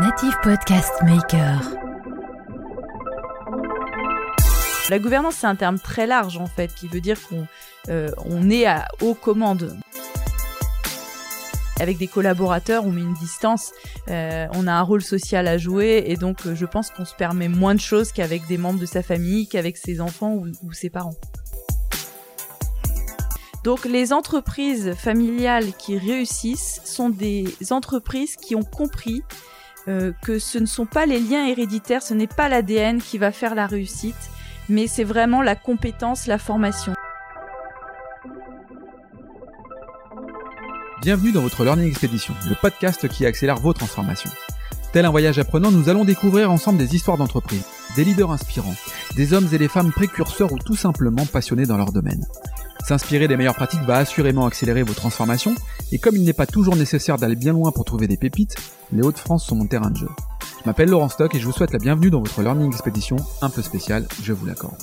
Native Podcast Maker. La gouvernance, c'est un terme très large en fait, qui veut dire qu'on euh, on est à, aux commandes. Avec des collaborateurs, on met une distance, euh, on a un rôle social à jouer et donc euh, je pense qu'on se permet moins de choses qu'avec des membres de sa famille, qu'avec ses enfants ou, ou ses parents. Donc les entreprises familiales qui réussissent sont des entreprises qui ont compris euh, que ce ne sont pas les liens héréditaires, ce n'est pas l'ADN qui va faire la réussite, mais c'est vraiment la compétence, la formation. Bienvenue dans votre Learning Expedition, le podcast qui accélère vos transformations. Tel un voyage apprenant, nous allons découvrir ensemble des histoires d'entreprise, des leaders inspirants, des hommes et des femmes précurseurs ou tout simplement passionnés dans leur domaine. S'inspirer des meilleures pratiques va assurément accélérer vos transformations, et comme il n'est pas toujours nécessaire d'aller bien loin pour trouver des pépites, les Hauts-de-France sont mon terrain de jeu. Je m'appelle Laurent Stock et je vous souhaite la bienvenue dans votre Learning Expedition un peu spéciale, je vous l'accorde.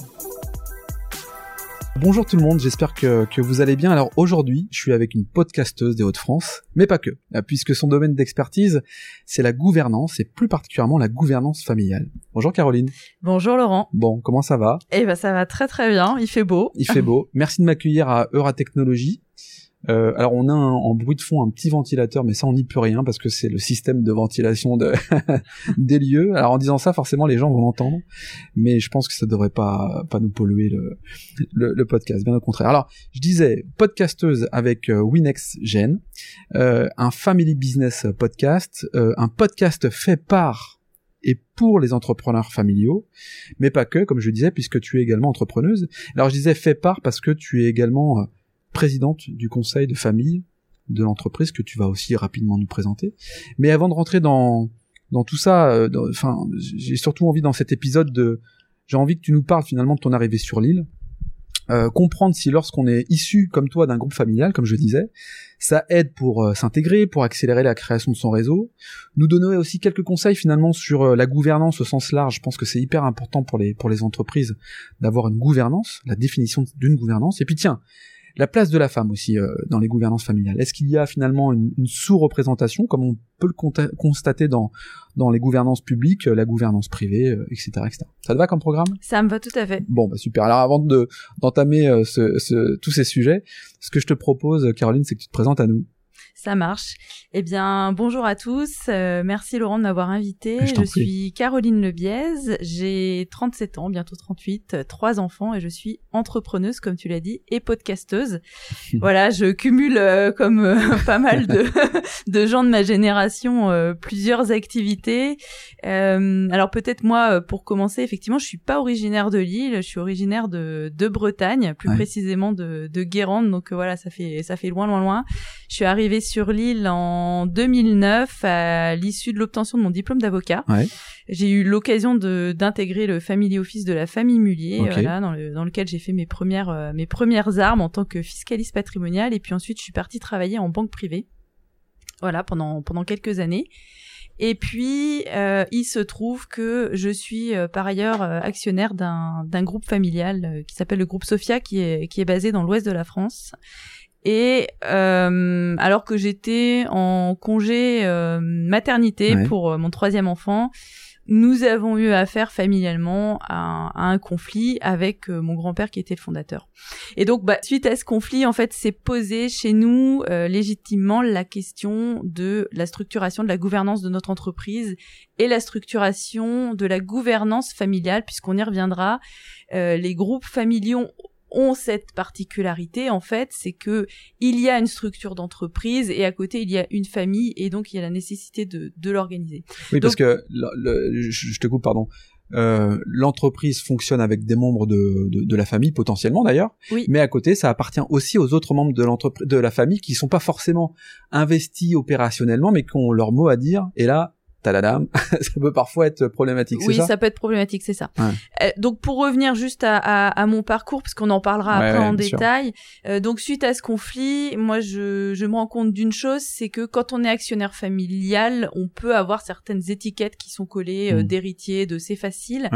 Bonjour tout le monde, j'espère que, que, vous allez bien. Alors aujourd'hui, je suis avec une podcasteuse des Hauts-de-France, mais pas que, puisque son domaine d'expertise, c'est la gouvernance, et plus particulièrement la gouvernance familiale. Bonjour Caroline. Bonjour Laurent. Bon, comment ça va? Eh ben ça va très très bien, il fait beau. Il fait beau. Merci de m'accueillir à Euratechnologie. Euh, alors on a en bruit de fond un petit ventilateur, mais ça on n'y peut rien parce que c'est le système de ventilation de des lieux. Alors en disant ça, forcément les gens vont l'entendre, mais je pense que ça devrait pas pas nous polluer le, le, podcast, bien au contraire. Alors je disais podcasteuse avec euh, Winex Gen, euh, un family business podcast, euh, un podcast fait par et pour les entrepreneurs familiaux, mais pas que, comme je disais, puisque tu es également entrepreneuse. Alors je disais fait par parce que tu es également présidente du conseil de famille de l'entreprise que tu vas aussi rapidement nous présenter. Mais avant de rentrer dans dans tout ça, enfin, j'ai surtout envie dans cet épisode de, j'ai envie que tu nous parles finalement de ton arrivée sur l'île, euh, comprendre si lorsqu'on est issu comme toi d'un groupe familial, comme je disais, ça aide pour euh, s'intégrer, pour accélérer la création de son réseau, nous donner aussi quelques conseils finalement sur euh, la gouvernance au sens large. Je pense que c'est hyper important pour les pour les entreprises d'avoir une gouvernance, la définition d'une gouvernance. Et puis tiens, la place de la femme aussi euh, dans les gouvernances familiales. Est-ce qu'il y a finalement une, une sous-représentation, comme on peut le constater dans dans les gouvernances publiques, la gouvernance privée, euh, etc., etc. Ça te va comme programme? Ça me va tout à fait. Bon, bah super. Alors avant de d'entamer euh, ce, ce, tous ces sujets, ce que je te propose, Caroline, c'est que tu te présentes à nous. Ça marche. Eh bien, bonjour à tous. Euh, merci Laurent de m'avoir invité. Je, je suis Caroline Lebiez. J'ai 37 ans, bientôt 38, trois enfants et je suis entrepreneuse, comme tu l'as dit, et podcasteuse. voilà, je cumule euh, comme euh, pas mal de, de gens de ma génération euh, plusieurs activités. alors peut-être moi, pour commencer, effectivement, je suis pas originaire de Lille. Je suis originaire de, de Bretagne, plus Ouais. précisément de, de Guérande. Donc voilà, ça fait ça fait loin, loin, loin. Je suis arrivée sur l'île en 2009 à l'issue de l'obtention de mon diplôme d'avocat. Ouais. J'ai eu l'occasion de d'intégrer le family office de la famille Mullier, voilà, dans, le, dans lequel j'ai fait mes premières euh, mes premières armes en tant que fiscaliste patrimonial et puis ensuite je suis partie travailler en banque privée. Voilà, pendant pendant quelques années. Et puis, euh, il se trouve que je suis euh, par ailleurs euh, actionnaire d'un d'un groupe familial euh, qui s'appelle le groupe Sophia, qui est qui est basé dans l'ouest de la France. Et euh, alors que j'étais en congé euh, maternité Ouais. pour euh, mon troisième enfant, nous avons eu affaire familialement à, un- à un conflit avec euh, mon grand-père qui était le fondateur. Et donc, bah, suite à ce conflit, en fait, s'est posé chez nous euh, légitimement la question de la structuration de la gouvernance de notre entreprise et la structuration de la gouvernance familiale, puisqu'on y reviendra. Euh, les groupes familiaux ont cette particularité en fait, c'est que il y a une structure d'entreprise et à côté il y a une famille et donc il y a la nécessité de, de l'organiser. Oui, parce que le- le- je je te coupe, pardon. Euh, l'entreprise fonctionne avec des membres de, de, de la famille potentiellement d'ailleurs, Oui. mais à côté ça appartient aussi aux autres membres de l'entreprise de la famille qui sont pas forcément investis opérationnellement mais qui ont leur mot à dire et là tadadam ça peut parfois être problématique Oui, c'est ça, peut être problématique, c'est ça. Ouais. Euh, donc pour revenir juste à, à, à mon parcours, parce qu'on en parlera Ouais, après ouais, en détail. euh, donc suite à ce conflit, moi je, je me rends compte d'une chose, c'est que quand on est actionnaire familial, on peut avoir certaines étiquettes qui sont collées euh, Mm. d'héritier, de c'est facile.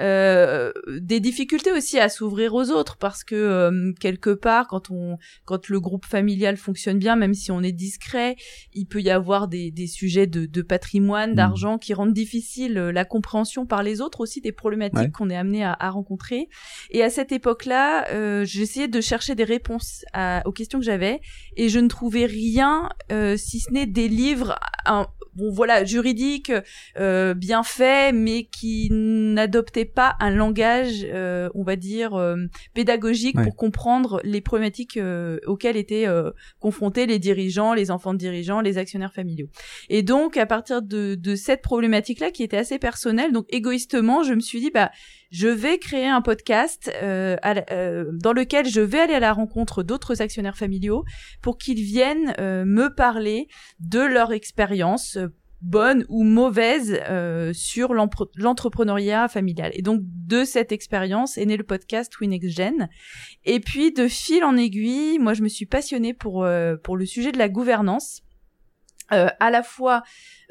Euh, des difficultés aussi à s'ouvrir aux autres parce que euh, quelque part quand on quand le groupe familial fonctionne bien même si on est discret il peut y avoir des, des sujets de, de patrimoine Mmh. d'argent qui rendent difficile euh, la compréhension par les autres aussi des problématiques Ouais. qu'on est amené à, à rencontrer et à cette époque là euh, j'essayais de chercher des réponses à- aux questions que j'avais et je ne trouvais rien euh, si ce n'est des livres un, bon voilà juridiques euh, bien fait, mais qui n'adoptait pas un langage, euh, on va dire, euh, pédagogique Ouais. pour comprendre les problématiques euh, auxquelles étaient euh, confrontés les dirigeants, les enfants de dirigeants, les actionnaires familiaux. Et donc, à partir de, de cette problématique-là, qui était assez personnelle, donc égoïstement, je me suis dit, bah, je vais créer un podcast euh, euh, dans lequel je vais aller à la rencontre d'autres actionnaires familiaux pour qu'ils viennent euh, me parler de leur expérience bonne ou mauvaise sur l'entrepreneuriat familial. Et donc de cette expérience est né le podcast WinXGen. Et puis de fil en aiguille, moi je me suis passionnée pour pour le sujet de la gouvernance. Euh, à la fois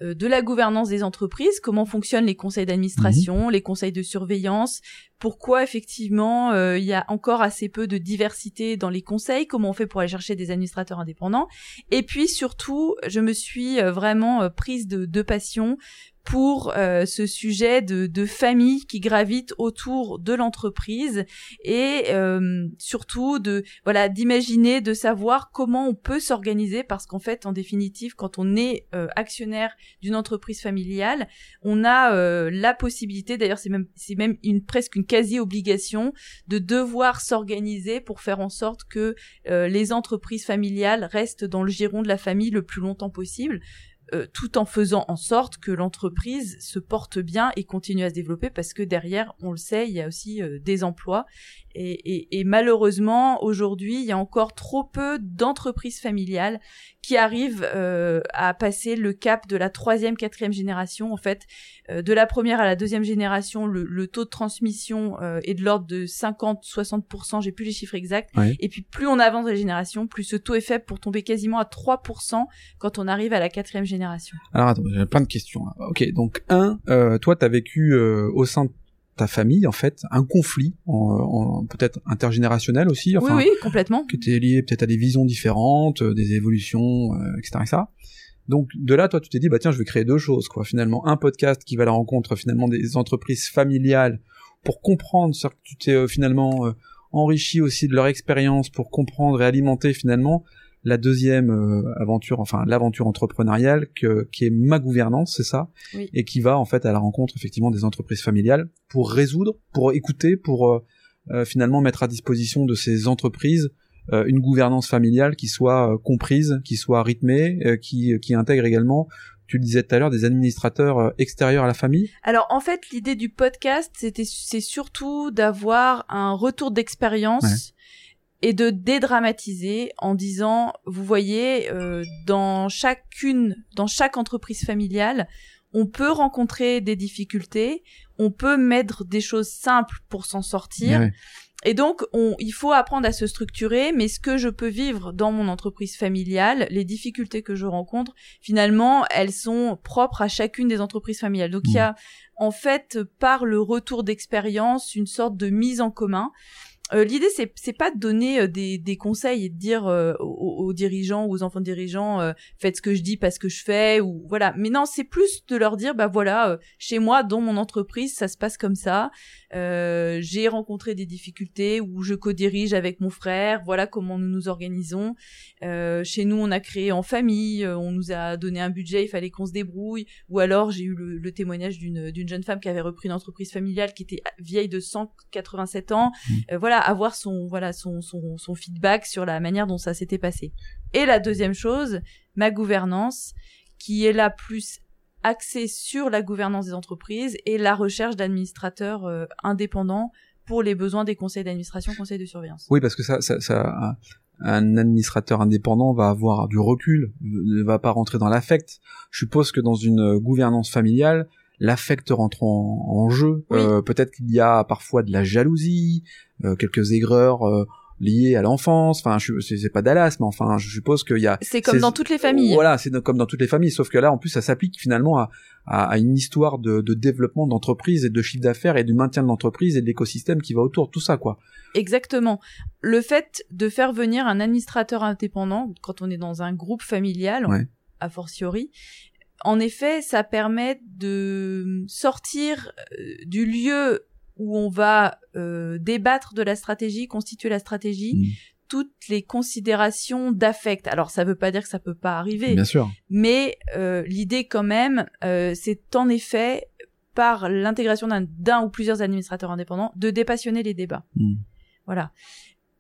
euh, de la gouvernance des entreprises, comment fonctionnent les conseils d'administration, les conseils de surveillance, pourquoi effectivement euh, il y a encore assez peu de diversité dans les conseils, comment on fait pour aller chercher des administrateurs indépendants, et puis surtout je me suis euh, vraiment prise de, de passion pour euh, ce sujet de, famille qui gravite autour de l'entreprise et euh, surtout de voilà d'imaginer de savoir comment on peut s'organiser parce qu'en fait en définitive quand on est euh, actionnaire d'une entreprise familiale on a la possibilité d'ailleurs c'est même c'est même une presque une quasi obligation de devoir s'organiser pour faire en sorte que les entreprises familiales restent dans le giron de la famille le plus longtemps possible euh, tout en faisant en sorte que l'entreprise se porte bien et continue à se développer parce que derrière, on le sait, il y a aussi euh, des emplois et, et- et malheureusement aujourd'hui, il y a encore trop peu d'entreprises familiales qui arrivent euh, à passer le cap de la troisième, quatrième génération. En fait, euh, de la première à la deuxième génération, le, le taux de transmission euh, est de l'ordre de 50-60%, j'ai plus les chiffres exacts. Et puis plus on avance dans les générations, plus ce taux est faible pour tomber quasiment à 3% quand on arrive à la quatrième génération. Alors attends, j'ai plein de questions. Là. Ok, donc un, euh, toi, t'as vécu euh, au sein de ta famille en fait un conflit, en, en- peut-être intergénérationnel aussi, enfin, oui, oui, complètement. qui était lié peut-être à des visions différentes, euh, des évolutions, euh, etc., etc. Donc de là, toi, tu t'es dit bah tiens, je vais créer deux choses quoi. Finalement, un podcast qui va à la rencontre finalement des entreprises familiales pour comprendre que tu t'es euh, finalement euh, enrichi aussi de leur expérience pour comprendre et alimenter finalement la deuxième euh, aventure, enfin l'aventure entrepreneuriale que, qui est ma gouvernance, c'est ça, Oui. et qui va en fait à la rencontre effectivement des entreprises familiales pour résoudre, pour écouter, pour euh, euh, finalement mettre à disposition de ces entreprises euh, une gouvernance familiale qui soit euh, comprise, qui soit rythmée, euh, qui, qui intègre également, tu le disais tout à l'heure, des administrateurs extérieurs à la famille? Alors en fait, l'idée du podcast, c'était c'est surtout d'avoir un retour d'expérience. Et de dédramatiser en disant, vous voyez, euh, dans chacune, dans chaque entreprise familiale, on peut rencontrer des difficultés, on peut mettre des choses simples pour s'en sortir. Ouais. Et donc, on, il faut apprendre à se structurer, mais ce que je peux vivre dans mon entreprise familiale, les difficultés que je rencontre, finalement, elles sont propres à chacune des entreprises familiales. Donc, il y a, en fait, par le retour d'expérience, une sorte de mise en commun. Euh, L'idée, c'est c'est pas de donner euh, des, des conseils et de dire euh, aux, aux dirigeants ou aux enfants de dirigeants euh, faites ce que je dis parce que je fais ou voilà. Mais non, c'est plus de leur dire bah voilà, euh, chez moi, dans mon entreprise, ça se passe comme ça. Euh, j'ai rencontré des difficultés où je co-dirige avec mon frère. Voilà comment nous nous organisons. Euh, chez nous, on a créé en famille. on nous a donné un budget, il fallait qu'on se débrouille. Ou alors, j'ai eu le, le témoignage d'une d'une jeune femme qui avait repris une entreprise familiale qui était vieille de 187 ans. Euh, voilà, avoir son voilà son, son son feedback sur la manière dont ça s'était passé. Et la deuxième chose, ma gouvernance, qui est la plus axée sur la gouvernance des entreprises et la recherche d'administrateurs euh, indépendants pour les besoins des conseils d'administration, conseils de surveillance. Oui, parce que ça, ça, ça un- administrateur indépendant va avoir du recul, ne va pas rentrer dans l'affect. Je suppose que dans une gouvernance familiale, l'affect rentre en, en jeu. Oui. Euh, Peut-être qu'il y a parfois de la jalousie, euh, quelques aigreurs euh, liées à l'enfance. Enfin, c'est pas Dallas, mais enfin, je suppose qu'il y a. C'est comme dans toutes les familles. Voilà, c'est comme dans toutes les familles, sauf que là, en plus, ça s'applique finalement à, à, une histoire de, de développement d'entreprise et de chiffre d'affaires et du maintien de l'entreprise et de l'écosystème qui va autour, tout ça, quoi. Exactement. Le fait de faire venir un administrateur indépendant quand on est dans un groupe familial, a fortiori, en effet, ça permet de sortir euh, du lieu où on va euh, débattre de la stratégie, constituer la stratégie, mmh. toutes les considérations d'affect. Alors ça veut pas dire que ça peut pas arriver. Bien sûr. Mais euh, l'idée quand même, euh, c'est en effet par l'intégration d'un ou plusieurs administrateurs indépendants de dépassionner les débats. Mmh. Voilà.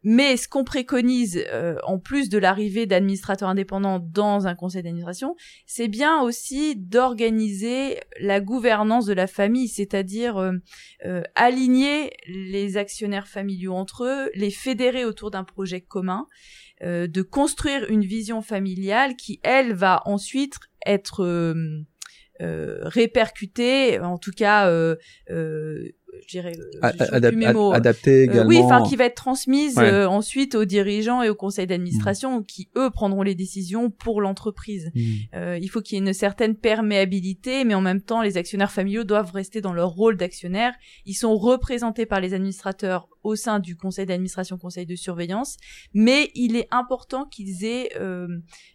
Mais ce qu'on préconise, euh, en plus de l'arrivée d'administrateurs indépendants dans un conseil d'administration, c'est bien aussi d'organiser la gouvernance de la famille, c'est-à-dire euh, euh, aligner les actionnaires familiaux entre eux, les fédérer autour d'un projet commun, de construire une vision familiale qui, elle, va ensuite être répercutée, en tout cas dirais, euh, adapté également. oui, enfin qui va être transmise euh, ensuite aux dirigeants et au conseil d'administration mm. qui eux prendront les décisions pour l'entreprise. Mm. Euh, il faut qu'il y ait une certaine perméabilité, mais en même temps les actionnaires familiaux doivent rester dans leur rôle d'actionnaire. Ils sont représentés par les administrateurs au sein du conseil d'administration, conseil de surveillance, mais il est important qu'ils aient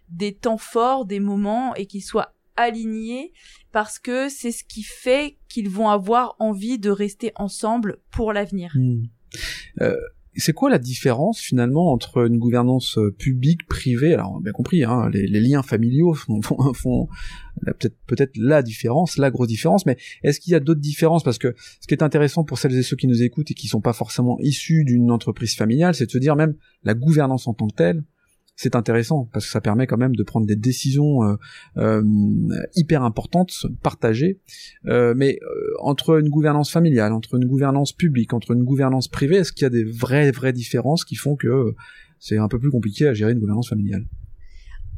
des temps forts, des moments et qu'ils soient alignés parce que c'est ce qui fait qu'ils vont avoir envie de rester ensemble pour l'avenir. Hmm. Euh, c'est quoi la différence finalement entre une gouvernance euh, publique, privée? Alors bien compris, hein, les, liens familiaux font, font, peut-être peut-être la différence, la grosse différence. Mais est-ce qu'il y a d'autres différences? Parce que ce qui est intéressant pour celles et ceux qui nous écoutent et qui sont pas forcément issus d'une entreprise familiale, c'est de se dire même la gouvernance en tant que telle c'est intéressant parce que ça permet quand même de prendre des décisions euh, euh, hyper importantes, partagées. Euh, mais entre une gouvernance familiale, entre une gouvernance publique, entre une gouvernance privée, est-ce qu'il y a des vraies vraies différences qui font que c'est un peu plus compliqué à gérer une gouvernance familiale?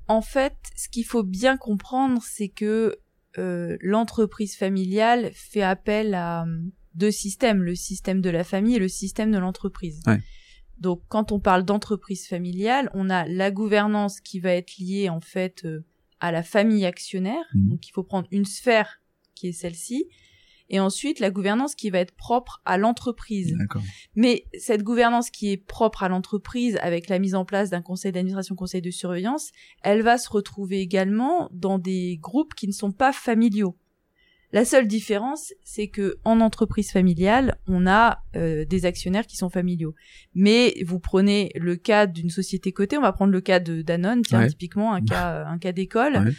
En fait, ce qu'il faut bien comprendre, c'est que l'entreprise familiale fait appel à deux systèmes, le système de la famille et le système de l'entreprise. Ouais. Donc quand on parle d'entreprise familiale, on a la gouvernance qui va être liée en fait euh, à la famille actionnaire. Mhm. Donc il faut prendre une sphère qui est celle-ci et ensuite la gouvernance qui va être propre à l'entreprise. Mais cette gouvernance qui est propre à l'entreprise avec la mise en place d'un conseil d'administration, conseil de surveillance, elle va se retrouver également dans des groupes qui ne sont pas familiaux. La seule différence, c'est que en entreprise familiale, on a euh, des actionnaires qui sont familiaux. Mais vous prenez le cas d'une société cotée, on va prendre le cas de Danone, tiens, typiquement un cas, un cas d'école.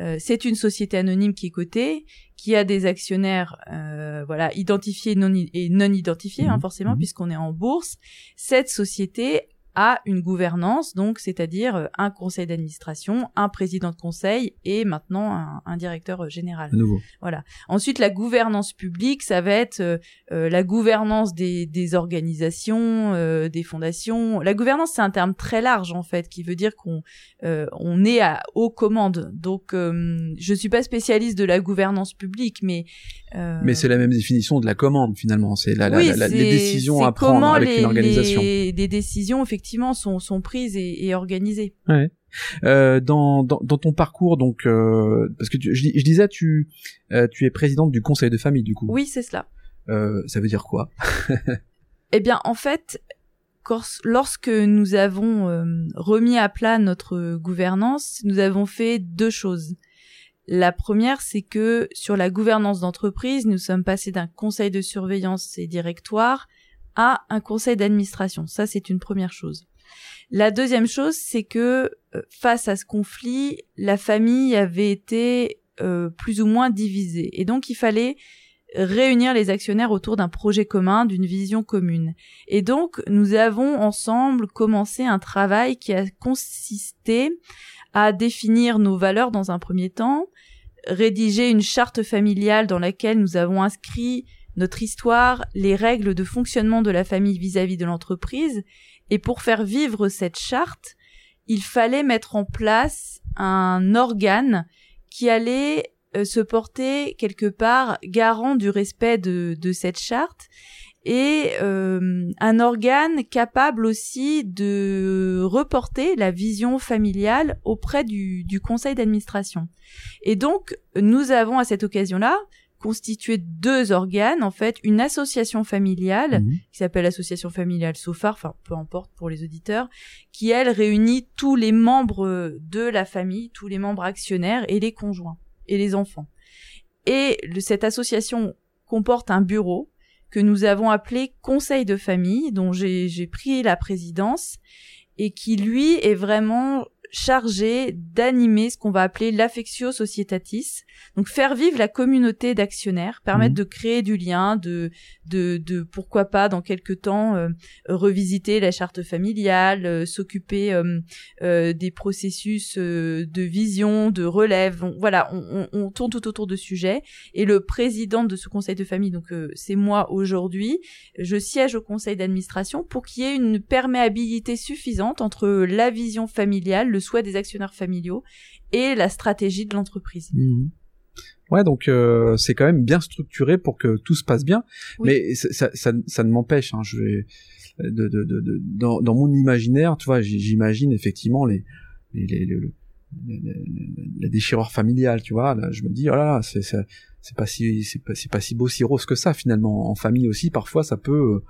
Euh, c'est une société anonyme qui est cotée, qui a des actionnaires, euh, voilà, identifiés non et non identifiés, hein, mhm. forcément, mhm. puisqu'on est en bourse. Cette société à une gouvernance, donc c'est-à-dire euh, un conseil d'administration, un président de conseil et maintenant un, un directeur euh, général. nouveau. Voilà. Ensuite, la gouvernance publique, ça va être euh, la gouvernance des, des organisations, euh, des fondations. La gouvernance, c'est un terme très large en fait, qui veut dire qu'on on est à, aux commandes. Donc, je suis pas spécialiste de la gouvernance publique, mais mais c'est la même définition de la commande finalement. C'est la, la, les décisions à prendre avec une organisation. Les, des décisions effectivement sont, sont prises et, et organisées. Ouais. Euh, dans, dans, dans, ton parcours, donc, euh, parce que tu, je, je, disais, tu, euh, tu es présidente du conseil de famille, du coup. Oui, c'est cela. Euh, ça veut dire quoi? Eh bien, en fait, lorsque nous avons euh, remis à plat notre gouvernance, nous avons fait deux choses. La première, c'est que sur la gouvernance d'entreprise, nous sommes passés d'un conseil de surveillance et directoire à un conseil d'administration. Ça, c'est une première chose. La deuxième chose, c'est que euh, face à ce conflit, la famille avait été euh, plus ou moins divisée. Et donc, il fallait réunir les actionnaires autour d'un projet commun, d'une vision commune. Et donc, nous avons ensemble commencé un travail qui a consisté à définir nos valeurs dans un premier temps, rédiger une charte familiale dans laquelle nous avons inscrit notre histoire, les règles de fonctionnement de la famille vis-à-vis de l'entreprise, et pour faire vivre cette charte, il fallait mettre en place un organe qui allait euh, se porter quelque part garant du respect de, de cette charte et euh, un organe capable aussi de reporter la vision familiale auprès du, du conseil d'administration. Et donc, nous avons à cette occasion-là constitué deux organes, en fait, une association familiale Mhm. qui s'appelle Association familiale Sofar, enfin peu importe pour les auditeurs, qui elle réunit tous les membres de la famille, tous les membres actionnaires et les conjoints et les enfants. Et le- cette association comporte un bureau que nous avons appelé Conseil de famille, dont j'ai pris la présidence et qui lui est vraiment chargé d'animer ce qu'on va appeler l'affectio societatis, donc faire vivre la communauté d'actionnaires, permettre Mhm. de créer du lien, de, de, de pourquoi pas dans quelques temps euh, revisiter la charte familiale, euh, s'occuper euh, euh, des processus euh, de vision, de relève. On- voilà, on, on, on tourne tout autour de sujets. Et le président de ce conseil de famille, donc euh, c'est moi aujourd'hui, je siège au conseil d'administration pour qu'il y ait une perméabilité suffisante entre la vision familiale, le souhait des actionnaires familiaux et la stratégie de l'entreprise. Mhm. Ouais, donc euh, c'est quand même bien structuré pour que tout se passe bien. Oui. Mais ça, ça, ça, ça ne m'empêche. Hein, je vais de, de, de, de- dans, dans mon imaginaire, tu vois, j'imagine effectivement les, les, les, le- le- le- le- la déchirure familiale, tu vois. Là, je me dis, oh là, là, c'est pas si c'est pas, pas si beau, si rose que ça finalement. En famille aussi, parfois, ça peut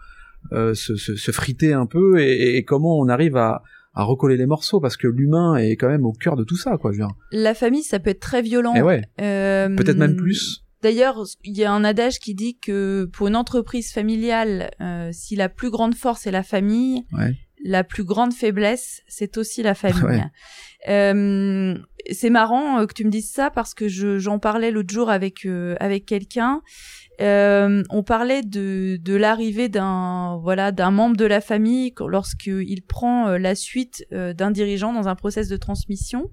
euh, se, se, se friter un peu. Et comment on arrive à à recoller les morceaux parce que l'humain est quand même au cœur de tout ça, quoi. Je veux dire. La famille, ça peut être très violent. Et ouais, Euh, peut-être même plus. D'ailleurs, il y a un adage qui dit que pour une entreprise familiale, euh, si la plus grande force est la famille, Ouais. La plus grande faiblesse, c'est aussi la famille. Ouais. Euh, c'est marrant euh, que tu me dises ça parce que je- j'en parlais l'autre jour avec euh, avec quelqu'un. On parlait de de l'arrivée d'un voilà d'un membre de la famille lorsqu'il prend la suite d'un dirigeant dans un process de transmission.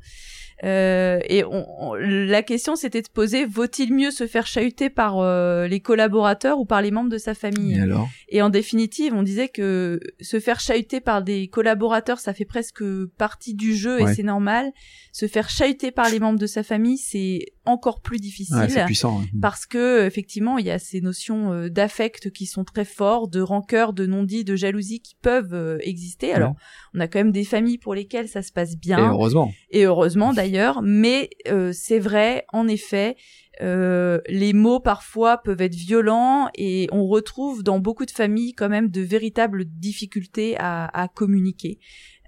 Euh, et on, on- la question c'était de poser vaut-il mieux se faire chahuter par euh, les collaborateurs ou par les membres de sa famille? Et alors? Et en définitive, on disait que se faire chahuter par des collaborateurs, ça fait presque partie du jeu Ouais. et c'est normal. Se faire chahuter par les membres de sa famille, c'est encore plus difficile. Ouais, c'est puissant. hein. parce que effectivement, il y a ces notions euh, d'affect qui sont très forts, de rancœur, de non-dit, de jalousie qui peuvent euh, exister. Alors, Ouais. on a quand même des familles pour lesquelles ça se passe Et bien heureusement. et heureusement d'ailleurs, mais euh, c'est vrai, en effet, euh, les mots parfois peuvent être violents et on retrouve dans beaucoup de familles quand même de véritables difficultés à, à communiquer.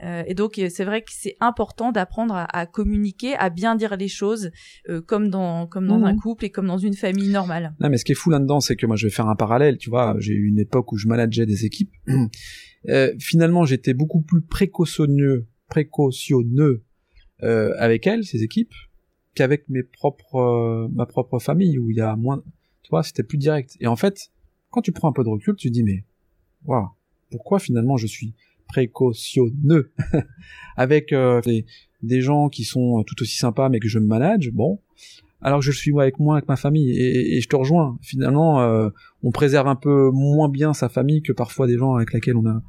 Euh, et donc euh, c'est vrai que c'est important d'apprendre à, à communiquer, à bien dire les choses, euh, comme dans comme dans Mhm. un couple et comme dans une famille normale. Non, mais ce qui est fou là-dedans, c'est que moi, je vais faire un parallèle. Tu vois, j'ai eu une époque où je manageais des équipes. Euh, finalement, j'étais beaucoup plus précautionneux, précautionneux euh, avec elles, ces équipes, qu'avec mes propres, euh, ma propre famille, où il y a moins. Tu vois, c'était plus direct. Et en fait, quand tu prends un peu de recul, tu te dis mais, waouh, pourquoi finalement je suis précautionneux avec euh, des, gens qui sont tout aussi sympas mais que je me manage, bon, alors que je suis moi avec moi avec ma famille et, je te rejoins. Finalement, euh, on préserve un peu moins bien sa famille que parfois des gens avec lesquels on a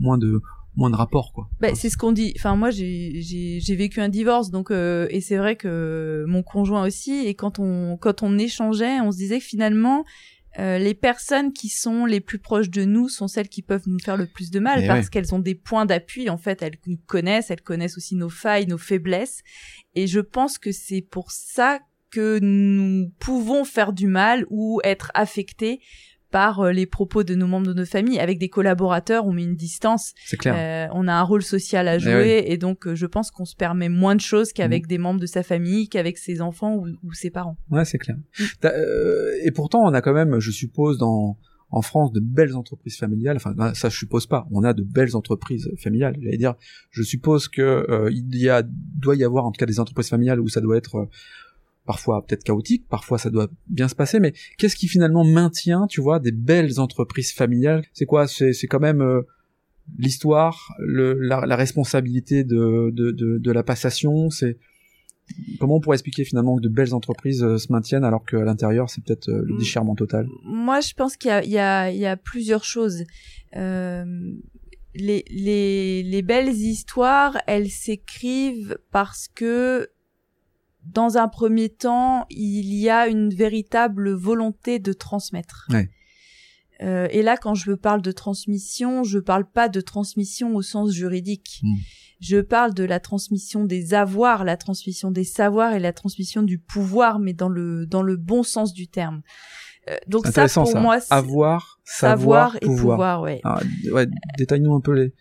moins de moins de rapport quoi. Bah, c'est ce qu'on dit. Enfin, moi, j'ai vécu un divorce, donc euh, et c'est vrai que mon conjoint aussi. Et quand on quand on échangeait, on se disait que finalement, euh, les personnes qui sont les plus proches de nous sont celles qui peuvent nous faire le plus de mal Eh parce ouais. qu'elles ont des points d'appui. En fait, elles nous connaissent, elles connaissent aussi nos failles, nos faiblesses. Et je pense que c'est pour ça que nous pouvons faire du mal ou être affectés par euh, les propos de nos membres de nos familles. Avec des collaborateurs, on met une distance. C'est clair. Euh, on a un rôle social à Eh jouer et donc euh, je pense qu'on se permet moins de choses qu'avec des membres de sa famille, qu'avec ses enfants ou, ou ses parents. Ouais, c'est clair. Mm. Et pourtant, on a quand même, je suppose, dans en France, de belles entreprises familiales. Enfin, là, ça, je suppose pas. On a de belles entreprises familiales. J'allais dire, je suppose que euh, il y a, doit y avoir en tout cas des entreprises familiales où ça doit être parfois peut-être chaotique, parfois ça doit bien se passer. Mais qu'est-ce qui finalement maintient, tu vois, des belles entreprises familiales? C'est quoi? C'est c'est quand même euh, l'histoire, le, la, la responsabilité de, de, de, de la passation? C'est Comment on pourrait expliquer finalement que de belles entreprises euh, se maintiennent alors qu'à l'intérieur c'est peut-être euh, le Mm. déchirement total? Moi, je pense qu'il y a, il y, a, il y a plusieurs choses. Euh, les, les, les belles histoires, elles s'écrivent parce que dans un premier temps, il y a une véritable volonté de transmettre. Ouais. Euh, et là, quand je parle de transmission, je parle pas de transmission au sens juridique. Mm. Je parle de la transmission des avoirs, la transmission des savoirs et la transmission du pouvoir, mais dans le dans le bon sens du terme. Euh, donc ça, pour ça. moi, c'est Avoir, savoir savoir, et pouvoir. pouvoir, ouais. Ah, ouais, détaille-nous un peu les.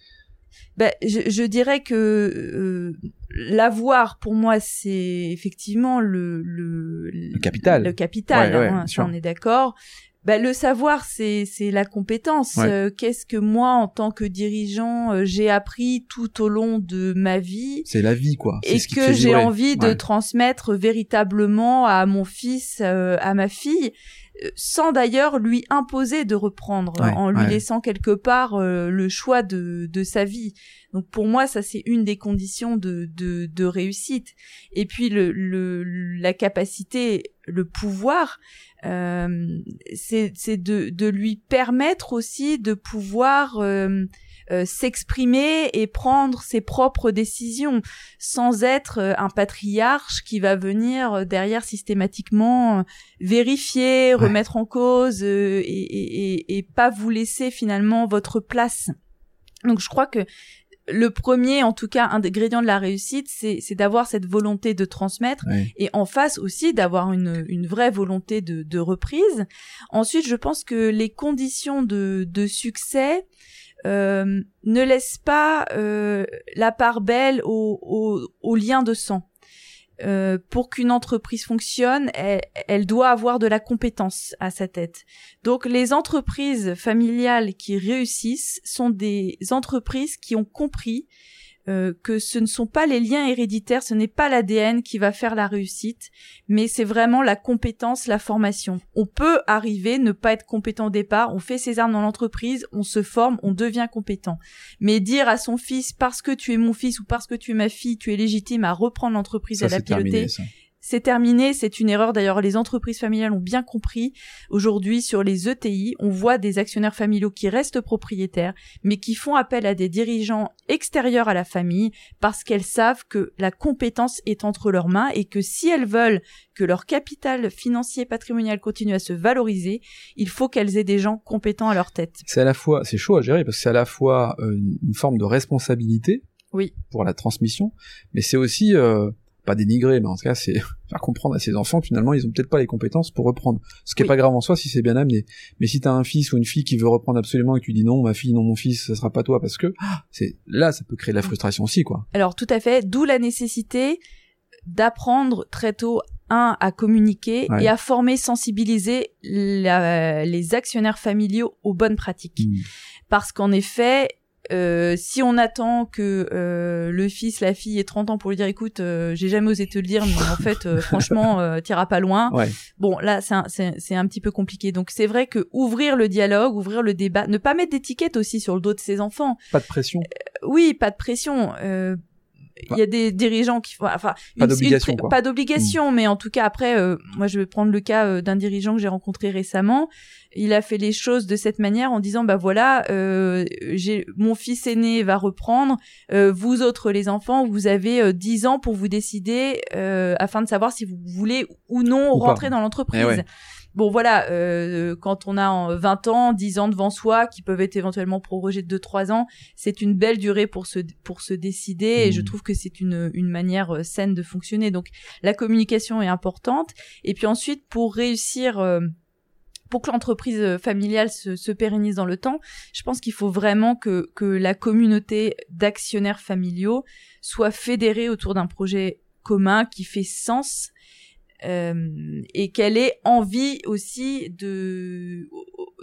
Ben, je, je dirais que euh, l'avoir pour moi c'est effectivement le le, Le capital. le capital Ouais, ouais, hein, ça, on est d'accord ben, le savoir c'est c'est la compétence Ouais. Euh, qu'est-ce que moi en tant que dirigeant euh, j'ai appris tout au long de ma vie C'est la vie, quoi. Et ce qui que j'ai envie de transmettre véritablement à mon fils, euh, à ma fille, sans d'ailleurs lui imposer de reprendre, Ouais, en lui ouais. laissant quelque part euh, le choix de, de sa vie. Donc pour moi, ça c'est une des conditions de, de, de réussite. Et puis le, le, la capacité, le pouvoir, euh, c'est c'est de, de lui permettre aussi de pouvoir euh, euh, s'exprimer et prendre ses propres décisions sans être euh, un patriarche qui va venir euh, derrière systématiquement vérifier, Ouais. remettre en cause et, et, et, pas vous laisser finalement votre place. Donc je crois que le premier, en tout cas, ingrédient de la réussite, c'est c'est d'avoir cette volonté de transmettre et en face aussi d'avoir une, une vraie volonté de, de reprise. Ensuite, je pense que les conditions de, de succès euh, ne laissent pas euh, la part belle au, au, au lien de sang. Euh, pour qu'une entreprise fonctionne, elle, elle doit avoir de la compétence à sa tête. Donc les entreprises familiales qui réussissent sont des entreprises qui ont compris euh, que ce ne sont pas les liens héréditaires, ce n'est pas l'ADN qui va faire la réussite, mais c'est vraiment la compétence, la formation. On peut arriver, ne pas être compétent au départ, on fait ses armes dans l'entreprise, on se forme, on devient compétent. Mais dire à son fils, parce que tu es mon fils ou parce que tu es ma fille, tu es légitime à reprendre l'entreprise, à la piloter, terminé. C'est terminé, c'est une erreur. D'ailleurs, les entreprises familiales ont bien compris. Aujourd'hui, sur les ETI, on voit des actionnaires familiaux qui restent propriétaires, mais qui font appel à des dirigeants extérieurs à la famille parce qu'elles savent que la compétence est entre leurs mains et que si elles veulent que leur capital financier patrimonial continue à se valoriser, il faut qu'elles aient des gens compétents à leur tête. C'est à la fois, c'est chaud à gérer parce que c'est à la fois euh, une une forme de responsabilité Oui. pour la transmission, mais c'est aussi euh, pas dénigrer, mais en tout cas c'est faire comprendre à ses enfants que finalement ils ont peut-être pas les compétences pour reprendre. Ce qui est Oui. pas grave en soi si c'est bien amené. Mais si t'as un fils ou une fille qui veut reprendre absolument et que tu dis non ma fille non mon fils ça sera pas toi parce que ah, c'est là ça peut créer de la frustration aussi quoi. Alors tout à fait, d'où la nécessité d'apprendre très tôt un à communiquer Ouais. et à former, sensibiliser la- les actionnaires familiaux aux bonnes pratiques. Mm. Parce qu'en effet, euh, si on attend que euh, le fils, la fille ait 30 ans pour lui dire écoute, euh, j'ai jamais osé te le dire, mais en fait, euh, franchement, euh, t'iras pas loin. Ouais. Bon, là, c'est un, c'est, c'est un petit peu compliqué. Donc, c'est vrai que ouvrir le dialogue, ouvrir le débat, ne pas mettre d'étiquette aussi sur le dos de ses enfants. Pas de pression. Oui, pas de pression. Euh, il y a des dirigeants qui font, enfin, Pas d'obligation. Mm. Pas d'obligation, mais en tout cas après, euh, moi je vais prendre le cas euh, d'un dirigeant que j'ai rencontré récemment. Il a fait les choses de cette manière en disant bah voilà, euh, j'ai mon fils aîné va reprendre. euh, vous autres les enfants, vous avez euh, 10 ans pour vous décider euh, afin de savoir si vous voulez ou non Ou pas. rentrer dans l'entreprise. Eh ouais. Bon voilà, euh, quand on a en 20 ans, 10 ans devant soi, qui peuvent être éventuellement prorogés de 2-3 ans, c'est une belle durée pour se, pour se décider et je trouve que c'est une, une manière euh, saine de fonctionner. Donc la communication est importante. Et puis ensuite, pour réussir... euh, pour que l'entreprise familiale se, se pérennise dans le temps, je pense qu'il faut vraiment que, que la communauté d'actionnaires familiaux soit fédérée autour d'un projet commun qui fait sens et qu'elle ait envie aussi de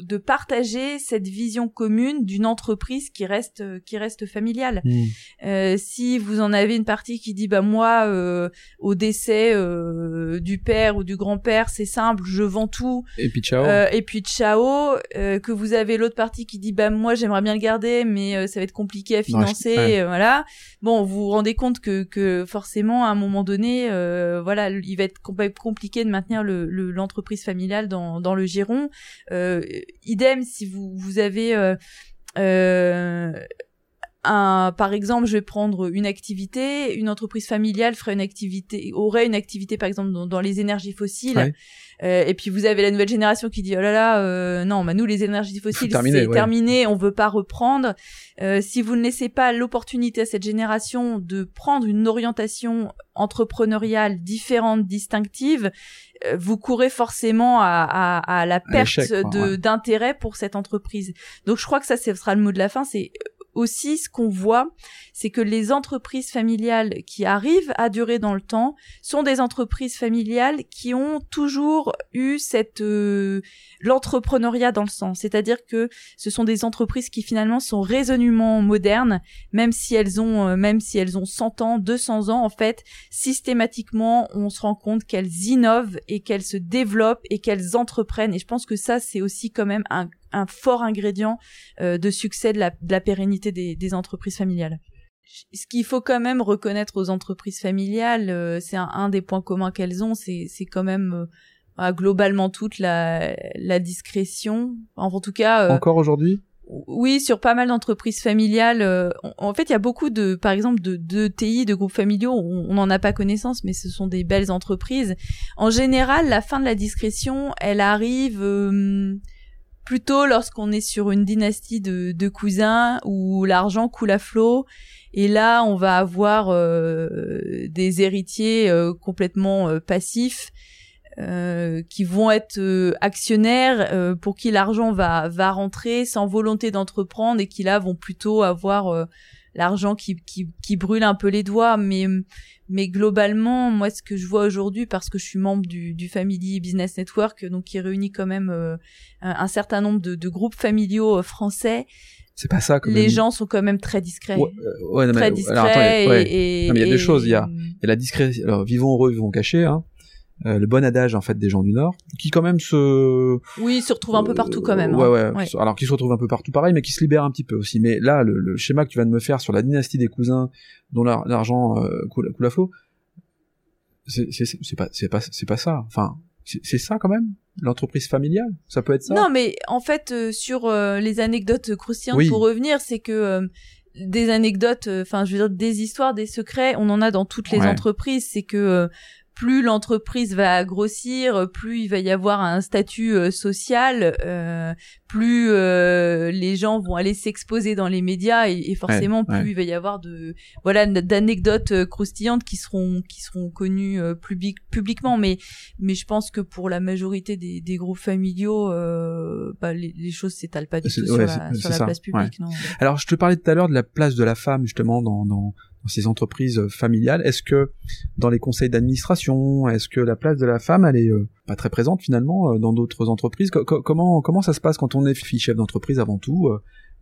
de partager cette vision commune d'une entreprise qui reste qui reste familiale. Mm. Euh, si vous en avez une partie qui dit bah moi euh, au décès euh, du père ou du grand-père c'est simple je vends tout Et puis ciao. euh, et puis ciao euh, que vous avez l'autre partie qui dit bah moi j'aimerais bien le garder mais euh, ça va être compliqué à financer ouais. euh, voilà bon vous vous rendez compte que que forcément à un moment donné euh, voilà il va être com- compliqué de maintenir le le- l'entreprise familiale dans dans le giron euh, idem si vous vous avez euh, euh, un, par exemple, je vais prendre une activité, une entreprise familiale ferait une activité, aurait une activité par exemple dans, les énergies fossiles. Euh, et puis vous avez la nouvelle génération qui dit oh là là euh, non bah nous les énergies fossiles c'est terminé on veut pas reprendre euh, si vous ne laissez pas l'opportunité à cette génération de prendre une orientation entrepreneuriale différente distinctive vous courez forcément à, à, à la perte d'intérêt pour cette entreprise. Donc je crois que ça ce sera le mot de la fin c'est aussi ce qu'on voit, c'est que les entreprises familiales qui arrivent à durer dans le temps sont des entreprises familiales qui ont toujours eu cette euh, l'entrepreneuriat dans le sens, c'est-à-dire que ce sont des entreprises qui finalement sont résolument modernes, même si elles ont euh, même si elles ont 100 ans, 200 ans en fait, systématiquement on se rend compte qu'elles innovent et qu'elles se développent et qu'elles entreprennent. Et je pense que ça c'est aussi quand même un un fort ingrédient euh, de succès de la, de la pérennité des, des, entreprises familiales. Ce qu'il faut quand même reconnaître aux entreprises familiales, euh, c'est un, des points communs qu'elles ont, c'est, c'est quand même euh, globalement toute la, la discrétion. En tout cas. Encore aujourd'hui? oui, sur pas mal d'entreprises familiales. en fait, il y a beaucoup de, par exemple, de, de TI, de groupes familiaux. On n'en a pas connaissance, mais ce sont des belles entreprises. En général, la fin de la discrétion, elle arrive plutôt lorsqu'on est sur une dynastie de, de cousins où l'argent coule à flot. Et là, on va avoir euh, des héritiers euh, complètement euh, passifs qui vont être actionnaires pour qui l'argent va va rentrer sans volonté d'entreprendre et qui là vont plutôt avoir l'argent qui, qui, qui brûle un peu les doigts. Mais mais globalement, moi, ce que je vois aujourd'hui, parce que je suis membre du, du Family Business Network, donc qui réunit quand même euh, un, certain nombre de, de groupes familiaux euh, français, c'est pas ça. les gens sont quand même très discrets. Ouais, euh, très discrets. et, mais il y a deux choses. Il y a, il y a la discrétion. Alors, vivons heureux, vivons cachés. Hein. Euh, le bon adage en fait des gens du Nord, qui quand même se oui se retrouve un peu partout quand même. Ouais, hein. ouais, Alors qui se retrouve un peu partout pareil, mais qui se libère un petit peu aussi. Mais là, le, schéma que tu viens de me faire sur la dynastie des cousins dont l'argent euh, coule, coule, à flot, c'est pas c'est pas c'est pas ça. Enfin, c'est ça quand même l'entreprise familiale. Ça peut être ça. Non, mais en fait euh, sur les anecdotes croustillantes pour revenir, c'est que des anecdotes, enfin je veux dire des histoires, des secrets, on en a dans toutes les entreprises. C'est que plus l'entreprise va grossir, plus il va y avoir un statut euh, social, euh, plus euh, les gens vont aller s'exposer dans les médias et, forcément plus il va y avoir de voilà d'anecdotes croustillantes qui seront qui seront connues public, publiquement. Mais mais je pense que pour la majorité des, des groupes familiaux, bah, les, les, choses s'étalent pas du tout sur, la, sur la place publique. Non. Alors je te parlais tout à l'heure de la place de la femme justement dans, dans ces entreprises euh, familiales. Est-ce que dans les conseils d'administration, est-ce que la place de la femme, elle est euh, pas très présente finalement euh, dans d'autres entreprises? Comment comment ça se passe quand on est fille chef d'entreprise avant tout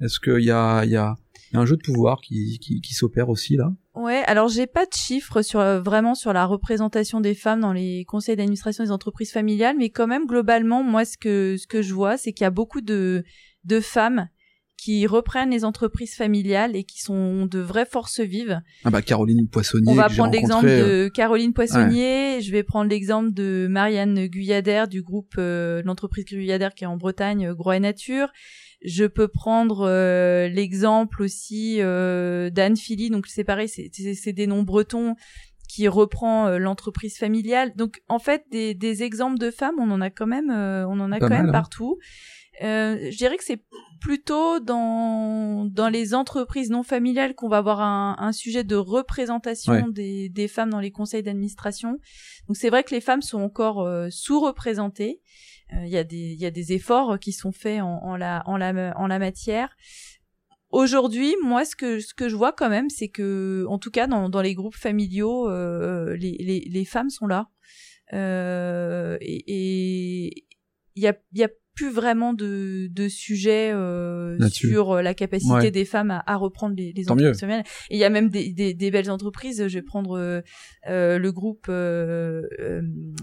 Est-ce qu'il y a y a un jeu de pouvoir qui, qui, qui s'opère aussi là? Ouais, alors j'ai pas de chiffres sur vraiment sur la représentation des femmes dans les conseils d'administration des entreprises familiales, mais quand même globalement, moi ce que ce que je vois, c'est qu'il y a beaucoup de de femmes qui reprennent les entreprises familiales et qui sont de vraies forces vives. Ah bah Caroline Poissonnier. On va prendre l'exemple de Caroline Poissonnier. Je vais prendre l'exemple de Marianne Guyadère du groupe euh, l'entreprise Guyadère qui est en Bretagne, Gros et Nature. Je peux prendre euh, l'exemple aussi euh, d'Anne Philly, donc c'est pareil, c'est des noms bretons qui reprend euh, l'entreprise familiale. Donc en fait, des, des, exemples de femmes, on en a quand même, on en a quand même hein. Euh, je dirais que c'est plutôt dans dans les entreprises non familiales qu'on va avoir un, un sujet de représentation des, des femmes dans les conseils d'administration. Donc c'est vrai que les femmes sont encore euh, sous-représentées. Euh, il y a des il y a des efforts qui sont faits en, en la en la en la matière. Aujourd'hui, moi, ce que ce que je vois quand même, c'est que, en tout cas, dans, dans les groupes familiaux, euh, les, les, les femmes sont là. Euh, et il y a, y a plus vraiment de, de sujets euh, sur euh, la capacité des femmes à, à reprendre les, les entreprises Et il y a même des, des, des, belles entreprises. Je vais prendre euh, euh le groupe euh,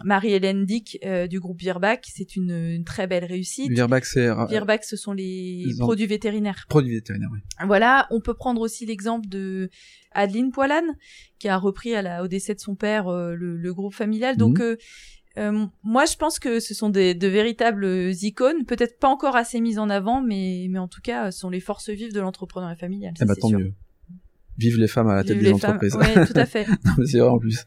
Marie-Hélène Dick du groupe Virbac. C'est une, une, très belle réussite. Virbac, c'est Virbac, ce sont les, produits vétérinaires. Produits vétérinaires, oui. Voilà, on peut prendre aussi l'exemple de Adeline Poilane qui a repris à la, au décès de son père le, le, groupe familial. Donc mhm. Euh, moi, je pense que ce sont des, de véritables icônes, peut-être pas encore assez mises en avant, mais, mais en tout cas, ce sont les forces vives de l'entrepreneuriat familial. Eh bah, tant mieux. Vive les femmes à la tête Vive des entreprises. Oui, tout à fait. C'est vrai en plus.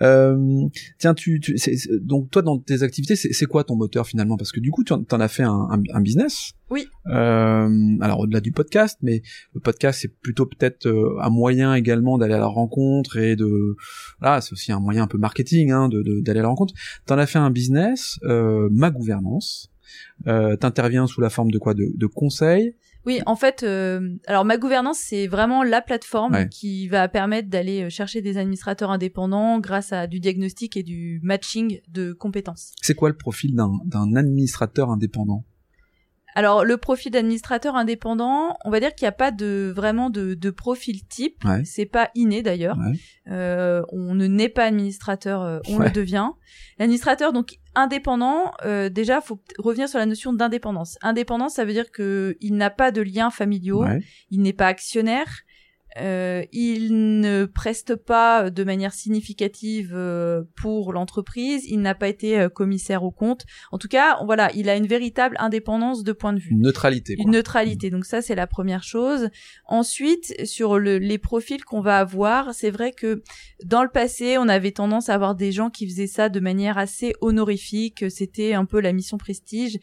Euh, tiens, tu, tu donc toi dans tes activités, c'est quoi ton moteur finalement? Parce que du coup, tu en, as fait un, un, un business. Oui. Euh, alors au-delà du podcast, mais le podcast c'est plutôt peut-être euh, un moyen également d'aller à la rencontre et de, voilà, c'est aussi un moyen un peu marketing, hein, de de- d'aller à la rencontre. T'en as fait un business, euh, ma gouvernance. Euh, T'interviens sous la forme de quoi? De, de conseils. Oui, en fait, euh, alors ma gouvernance, c'est vraiment la plateforme Ouais. qui va permettre d'aller euh, chercher des administrateurs indépendants grâce à du diagnostic et du matching de compétences. C'est quoi le profil d'un d'un administrateur indépendant? Alors, le profil d'administrateur indépendant, on va dire qu'il n'y a pas de vraiment de, de profil type. Ouais. C'est pas inné d'ailleurs. Ouais. Euh, on ne naît pas administrateur, euh, on Ouais. le devient. L'administrateur donc indépendant, euh, déjà faut revenir sur la notion d'indépendance. Indépendance, ça veut dire que il n'a pas de liens familiaux, Ouais. il n'est pas actionnaire, euh, il ne preste pas de manière significative euh, pour l'entreprise, il n'a pas été euh, commissaire au compte. En tout cas, voilà, il a une véritable indépendance de point de vue. Une neutralité. Quoi. Une neutralité. Donc ça, c'est la première chose. Ensuite, sur le- les profils qu'on va avoir, c'est vrai que dans le passé, on avait tendance à avoir des gens qui faisaient ça de manière assez honorifique. C'était un peu la mission prestige.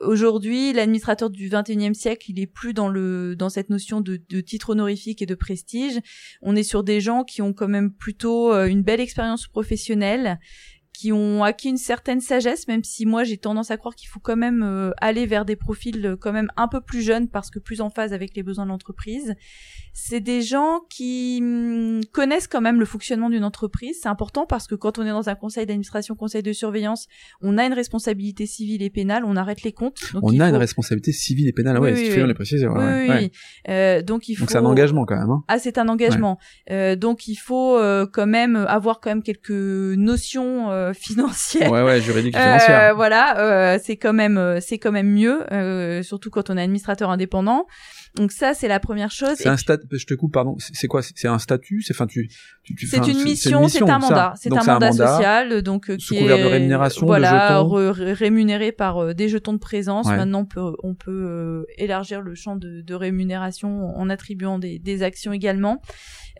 Aujourd'hui, l'administrateur du 21e siècle, il est plus dans le dans cette notion de, titre honorifique et de prestige. On est sur des gens qui ont quand même plutôt euh, une belle expérience professionnelle, qui ont acquis une certaine sagesse, même si moi j'ai tendance à croire qu'il faut quand même euh, aller vers des profils euh, quand même un peu plus jeunes parce que plus en phase avec les besoins de l'entreprise. C'est des gens qui hum, connaissent quand même le fonctionnement d'une entreprise. C'est important parce que quand on est dans un conseil d'administration, conseil de surveillance, on a une responsabilité civile et pénale, on arrête les comptes. Donc On a une responsabilité civile et pénale. Oui, ouais, oui, si tu oui. fais bien les préciser. ouais, Oui, ouais, oui, ouais. oui. Euh, donc il faut. Donc c'est un engagement quand même. Hein. Ah, c'est un engagement. Euh, donc il faut euh, quand même avoir quand même quelques notions euh, financières. Ouais, ouais, juridique et Euh, financière. voilà, euh, c'est quand même euh, c'est quand même mieux, euh, surtout quand on est administrateur indépendant. Donc ça c'est la première chose. C'est un stat, je te coupe, pardon. C'est quoi? C'est un statut? C'est enfin tu, tu, tu- C'est une mission, c'est un mandat, c'est Donc un mandat social, donc euh, sous qui couvert est de rémunération, de voilà, ré- rémunéré par euh, des jetons de présence. Ouais. Maintenant, on peut on peut euh, élargir le champ de, de rémunération en attribuant des, des actions également.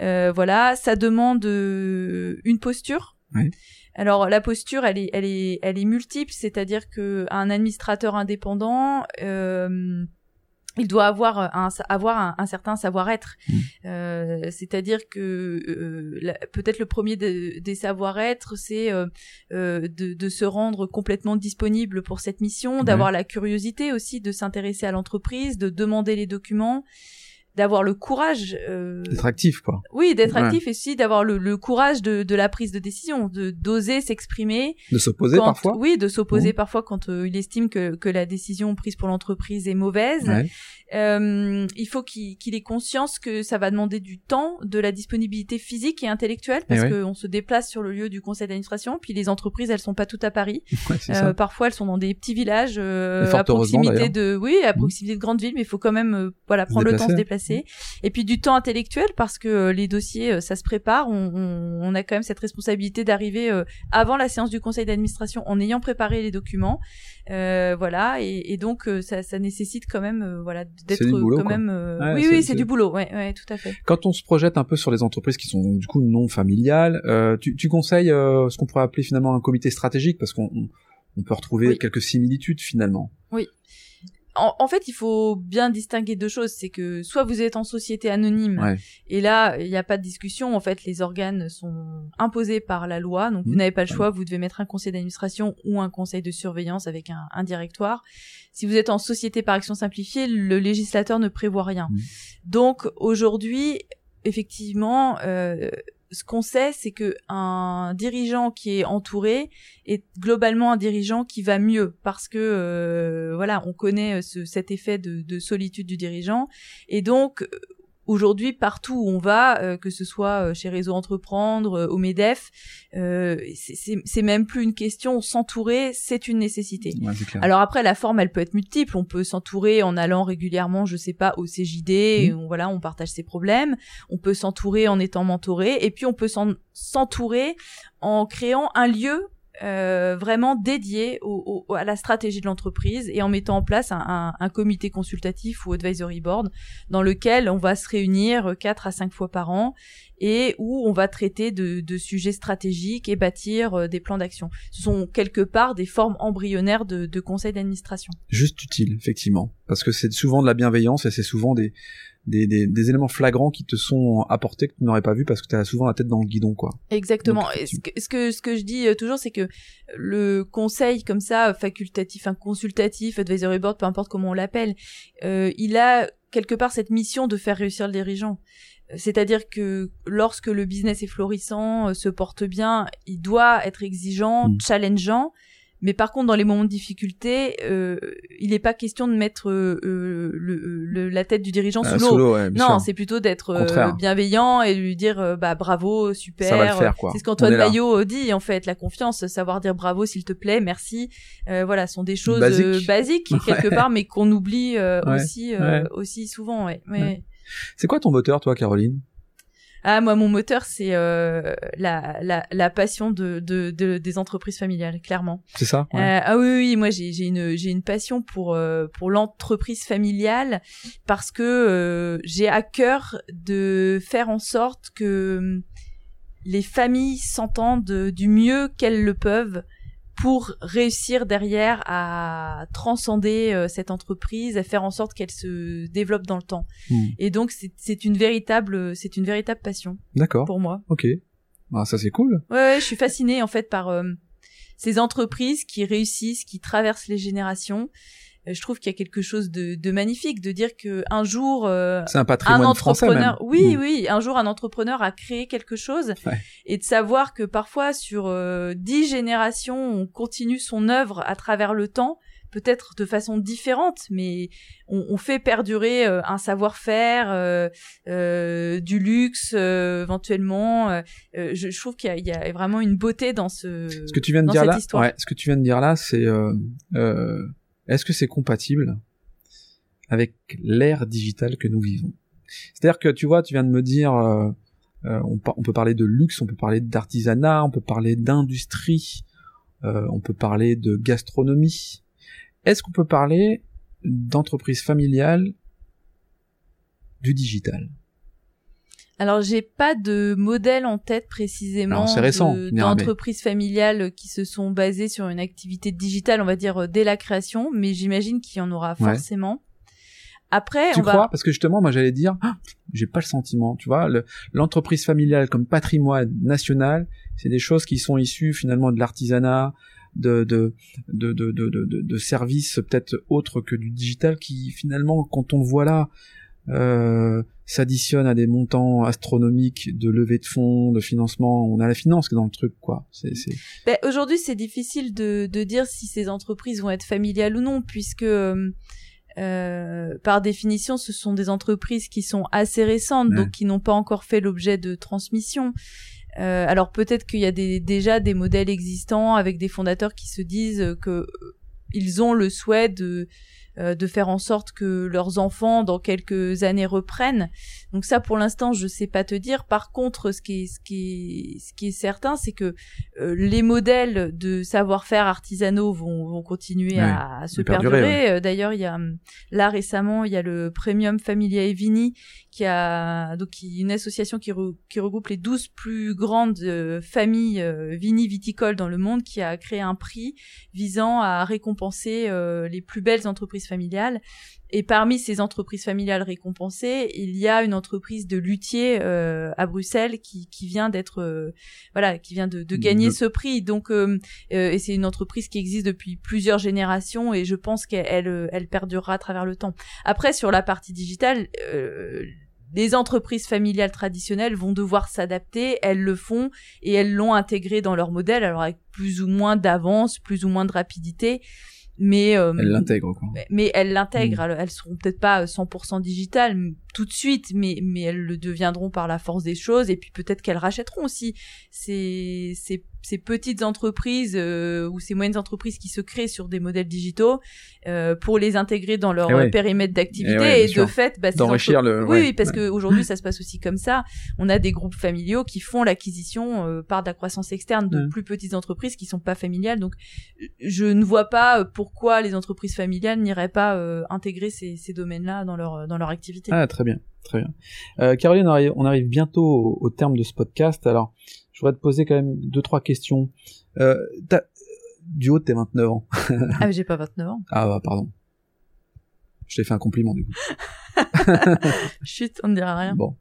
Euh, voilà, ça demande euh, une posture. Ouais. Alors la posture, elle est elle est elle est multiple, c'est-à-dire que un administrateur indépendant. Euh, il doit avoir un, avoir un, un certain savoir-être. Mmh. Euh, C'est-à-dire que euh, peut-être le premier de- des savoir-être, c'est euh, de, de se rendre complètement disponible pour cette mission, d'avoir la curiosité aussi de s'intéresser à l'entreprise, de demander les documents, d'avoir le courage. euh, D'être actif, quoi. oui, d'être Ouais. actif et aussi d'avoir le, le courage de, de la prise de décision, de d'oser s'exprimer, De s'opposer parfois. Oui, de s'opposer parfois quand euh, il estime que, que la décision prise pour l'entreprise est mauvaise. Ouais. Euh, il faut qu'il qu'il ait conscience que ça va demander du temps, de la disponibilité physique et intellectuelle, parce Eh ouais. qu'on se déplace sur le lieu du conseil d'administration. Puis les entreprises, elles sont pas toutes à Paris. Euh, parfois, elles sont dans des petits villages euh, à proximité de, oui, à proximité de grandes villes, mais il faut quand même, voilà, prendre le temps de se déplacer. Et puis du temps intellectuel, parce que euh, les dossiers, euh, ça se prépare. On, on, on a quand même cette responsabilité d'arriver euh, avant la séance du conseil d'administration en ayant préparé les documents. Euh, voilà, et, et donc ça, ça nécessite quand même, euh, voilà, d'être quand quoi. même. euh, Ouais, oui, oui, c'est- du boulot. Ouais, ouais, tout à fait. Quand on se projette un peu sur les entreprises qui sont du coup non familiales, tu, tu conseilles ce qu'on pourrait appeler finalement un comité stratégique parce qu'on on, on peut retrouver Oui. quelques similitudes finalement. En, en fait, il faut bien distinguer deux choses. C'est que soit vous êtes en société anonyme, Ouais. et là, il n'y a pas de discussion. En fait, les organes sont imposés par la loi, donc vous Mhm. n'avez pas le choix. Vous devez mettre un conseil d'administration ou un conseil de surveillance avec un, un directoire. Si vous êtes en société par action simplifiée, le législateur ne prévoit rien. Mhm. Donc aujourd'hui, effectivement, euh, ce qu'on sait, c'est que un dirigeant qui est entouré est globalement un dirigeant qui va mieux parce que euh, voilà, on connaît ce, cet effet de, de solitude du dirigeant. Et donc euh, aujourd'hui partout où on va, euh, que ce soit euh, chez Réseau Entreprendre, euh, au Medef, euh, c'est- même plus une question. S'entourer, c'est une nécessité. Ouais. Alors après, la forme, elle peut être multiple. On peut s'entourer en allant régulièrement, je sais pas, au CJD. et on- voilà, on partage ses problèmes. On peut s'entourer en étant mentoré. Et puis on peut s'en- s'entourer en créant un lieu euh, vraiment dédié au, au, à la stratégie de l'entreprise et en mettant en place un, un, un, comité consultatif ou advisory board dans lequel on va se réunir quatre à cinq fois par an et où on va traiter de, de sujets stratégiques et bâtir euh, des plans d'action. Ce sont quelque part des formes embryonnaires de, de conseils d'administration. Juste utile, effectivement, parce que c'est souvent de la bienveillance et c'est souvent des, des, des, des, éléments flagrants qui te sont apportés que tu n'aurais pas vu parce que tu as souvent la tête dans le guidon quoi. Exactement. ce, que, ce que ce que je dis euh, toujours c'est que le conseil comme ça facultatif, un consultatif, advisory board, peu importe comment on l'appelle, euh, il a quelque part cette mission de faire réussir le dirigeant. C'est-à-dire que lorsque le business est florissant, euh, se porte bien, il doit être exigeant, mmh. challengeant. Mais par contre, dans les moments de difficulté, euh, il n'est pas question de mettre euh, euh le, le, la tête du dirigeant sous l'eau. Ouais, non, c'est plutôt d'être euh, bienveillant et lui dire bah bravo, super. C'est ce qu'Antoine Maillot dit en fait, la confiance, savoir dire bravo s'il te plaît, merci. voilà, sont des choses Basique. basiques quelque part, mais qu'on oublie aussi aussi souvent. Ouais. C'est quoi ton moteur, toi, Caroline? Ah, moi, mon moteur, c'est euh, la, la, la, passion de, de, de, des entreprises familiales, clairement. C'est ça? Ouais. euh, Ah oui, oui, moi, j'ai une, j'ai une passion pour, euh, pour l'entreprise familiale parce que j'ai à cœur de faire en sorte que hum, les familles s'entendent du mieux qu'elles le peuvent pour réussir derrière à transcender euh, cette entreprise, à faire en sorte qu'elle se développe dans le temps. Hmm. Et donc c'est une véritable c'est une véritable passion. D'accord. Pour moi. Ok. Ah, ça c'est cool. Ouais, ouais, je suis fascinée en fait par euh, ces entreprises qui réussissent, qui traversent les générations je trouve qu'il y a quelque chose de, de, magnifique de dire que un jour euh, c'est un patrimoine entrepreneur oui mmh. oui un jour un entrepreneur a créé quelque chose ouais. et de savoir que parfois sur euh, dix générations on continue son œuvre à travers le temps peut-être de façon différente mais on, on fait perdurer euh, un savoir-faire euh, du luxe éventuellement je, je, trouve qu'il y, y, a vraiment une beauté dans ce ce que tu viens de dire là ouais, ce que tu viens de dire là c'est est-ce que c'est compatible avec l'ère digitale que nous vivons? C'est-à-dire que tu vois, tu viens de me dire, euh, euh, on, peut parler de luxe, on peut parler d'artisanat, on peut parler d'industrie, euh, on peut parler de gastronomie. Est-ce qu'on peut parler d'entreprise familiale du digital? Alors j'ai pas de modèle en tête précisément d'entreprises familiales qui se sont basées sur une activité digitale, on va dire euh, dès la création, mais j'imagine qu'il y en aura ouais. forcément. Après, tu on crois? Va... Parce que justement, moi j'allais dire, ah, j'ai pas le sentiment, tu vois, l'entreprise familiale comme patrimoine national, c'est des choses qui sont issues finalement de l'artisanat, de de, de de, de, de, de services peut-être autres que du digital qui finalement, quand on le voit là, euh, s'additionne à des montants astronomiques de levée de fonds, de financement. On a la finance dans le truc, quoi. C'est, c'est... Ben, aujourd'hui, c'est difficile de, de dire si ces entreprises vont être familiales ou non, puisque euh, par définition, ce sont des entreprises qui sont assez récentes, ouais. donc qui n'ont pas encore fait l'objet de transmission. Euh, alors peut-être qu'il y a des, déjà des modèles existants avec des fondateurs qui se disent que euh, ils ont le souhait de euh, de faire en sorte que leurs enfants dans quelques années reprennent. Donc ça pour l'instant je sais pas te dire. Par contre ce qui est ce qui est ce qui est certain c'est que euh, les modèles de savoir-faire artisanaux vont, vont continuer à, à, se perdurer. perdurer. Ouais. Euh, d'ailleurs il y a là récemment il y a le Premium Familia Vini qui a donc qui, une association qui, re, qui regroupe les 12 plus grandes euh, familles euh, vini-viticoles dans le monde qui a créé un prix visant à récompenser les plus belles entreprises familiales et parmi ces entreprises familiales récompensées, il y a une entreprise de luthier euh, à Bruxelles qui, qui vient d'être, euh, voilà, qui vient de, de gagner de... ce prix. Donc, euh, euh, et c'est une entreprise qui existe depuis plusieurs générations et je pense qu'elle elle, elle perdurera à travers le temps. Après, sur la partie digitale, euh, les entreprises familiales traditionnelles vont devoir s'adapter, elles le font et elles l'ont intégré dans leur modèle, alors avec plus ou moins d'avance, plus ou moins de rapidité mais euh, elle l'intègre quoi. Mais, mais elle l'intègre. Mmh. Elles, elles seront peut-être pas 100% digitales. Tout de suite, mais mais elles le deviendront par la force des choses et puis peut-être qu'elles rachèteront aussi ces ces ces petites entreprises euh, ou ces moyennes entreprises qui se créent sur des modèles digitaux euh, pour les intégrer dans leur Eh ouais. périmètre d'activité Eh ouais, et, de fait bah, D'enrichir entre- le- oui, ouais. oui parce que aujourd'hui ça se passe aussi comme ça on a des groupes familiaux qui font l'acquisition euh, par de la croissance externe de Ouais. plus petites entreprises qui sont pas familiales donc je ne vois pas euh, pourquoi les entreprises familiales n'iraient pas euh, intégrer ces, ces domaines-là dans leur dans leur activité Ah, très bien, très bien. Euh, Caroline, on arrive, on arrive bientôt au, au terme de ce podcast. Alors, je voudrais te poser quand même deux, trois questions. Euh, du haut de tes 29 ans. ah mais j'ai pas 29 ans Ah, bah, pardon. Je t'ai fait un compliment, du coup. chut on ne dira rien Bon.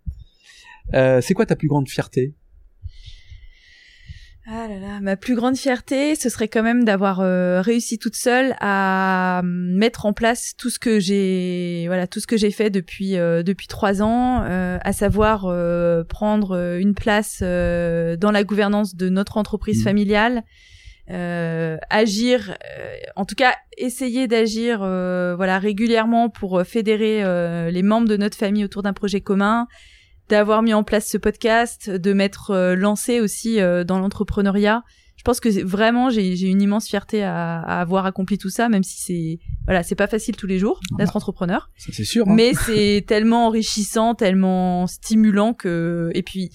Euh, c'est quoi ta plus grande fierté? Ah là là, ma plus grande fierté, ce serait quand même d'avoir euh, réussi toute seule à euh, mettre en place tout ce que j'ai, voilà, tout ce que j'ai fait depuis euh, depuis trois ans, euh, à savoir euh, prendre une place euh, dans la gouvernance de notre entreprise Mhm. familiale, euh, agir, euh, en tout cas essayer d'agir, euh, voilà, régulièrement pour fédérer euh, les membres de notre famille autour d'un projet commun, d'avoir mis en place ce podcast, de m'être euh, lancé aussi euh, dans l'entrepreneuriat. Je pense que vraiment j'ai une immense fierté à, à avoir accompli tout ça, même si c'est voilà c'est pas facile tous les jours d'être entrepreneur, Ça, c'est sûr. hein. mais c'est tellement enrichissant, tellement stimulant que et puis